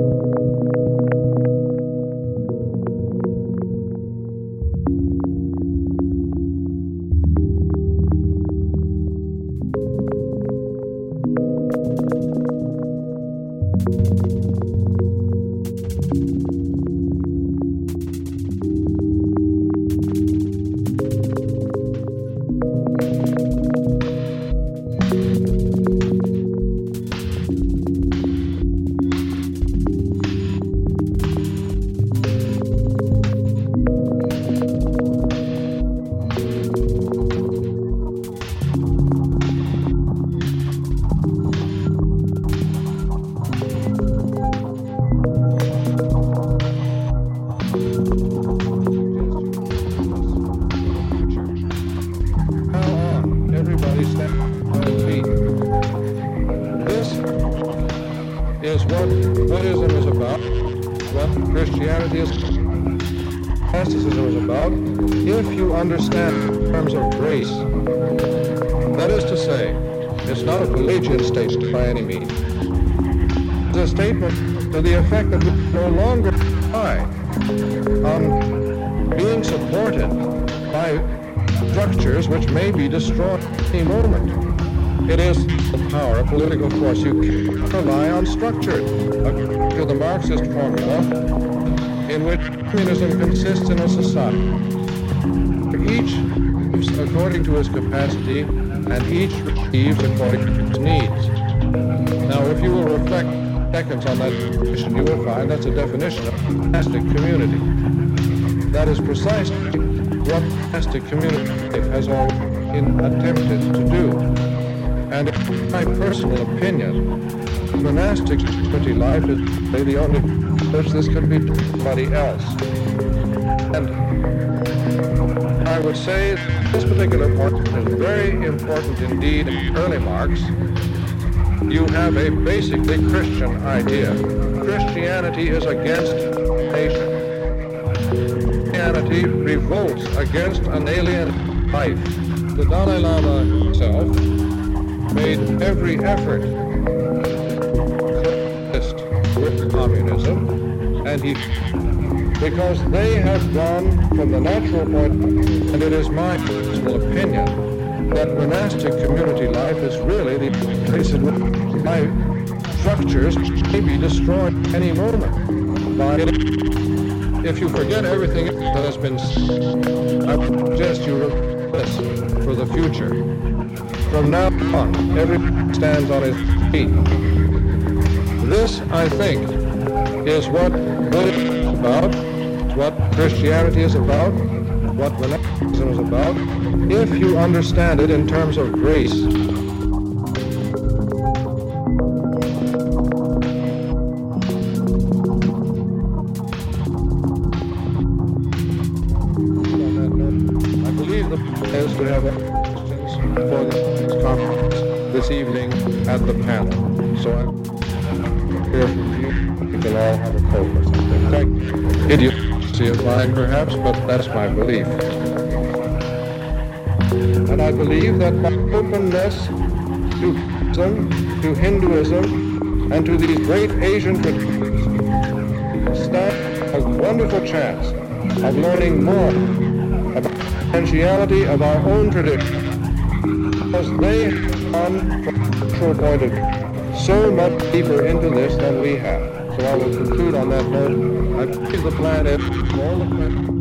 you Christianity is, monasticism is about, if you understand in terms of grace. That is to say, it's not a Pelagian statement by any means. It's a statement to the effect that we no longer rely on being supported by structures which may be destroyed at any moment. It is the power of political force. You can't rely on structure. To the Marxist formula, in which communism consists in a society. Each lives according to his capacity, and each receives according to his needs. Now, if you will reflect seconds on that definition, you will find that's a definition of monastic community. That is precisely what monastic community has all attempted to do. And in my personal opinion, monastic community life is the only which this could be to somebody else. And I would say this particular part is very important indeed in early Marx. You have a basically Christian idea. Christianity is against nation. Christianity revolts against an alien life. The Dalai Lama himself made every effort to with communism, and he because they have gone from the natural point, and it is my personal opinion that monastic community life is really the place in which life structures may be destroyed any moment. By if you forget everything that has been I suggest you this for the future. From now on, everyone stands on his feet. This, I think, is what Buddhism is about, what Christianity is about, what monasticism is about, if you understand it in terms of grace. Plan is to have questions for this conference this evening at the panel. So I'm here from you. We can all have a coke or something. Thank you. Idiocy of mine, perhaps, but that's my belief. And I believe that by openness to Buddhism, to Hinduism, and to these great Asian traditions, stand a wonderful chance of learning more about potentiality of our own tradition because they gone from a point of view so much deeper into this than we have. So I will conclude on that note. I believe the plan all the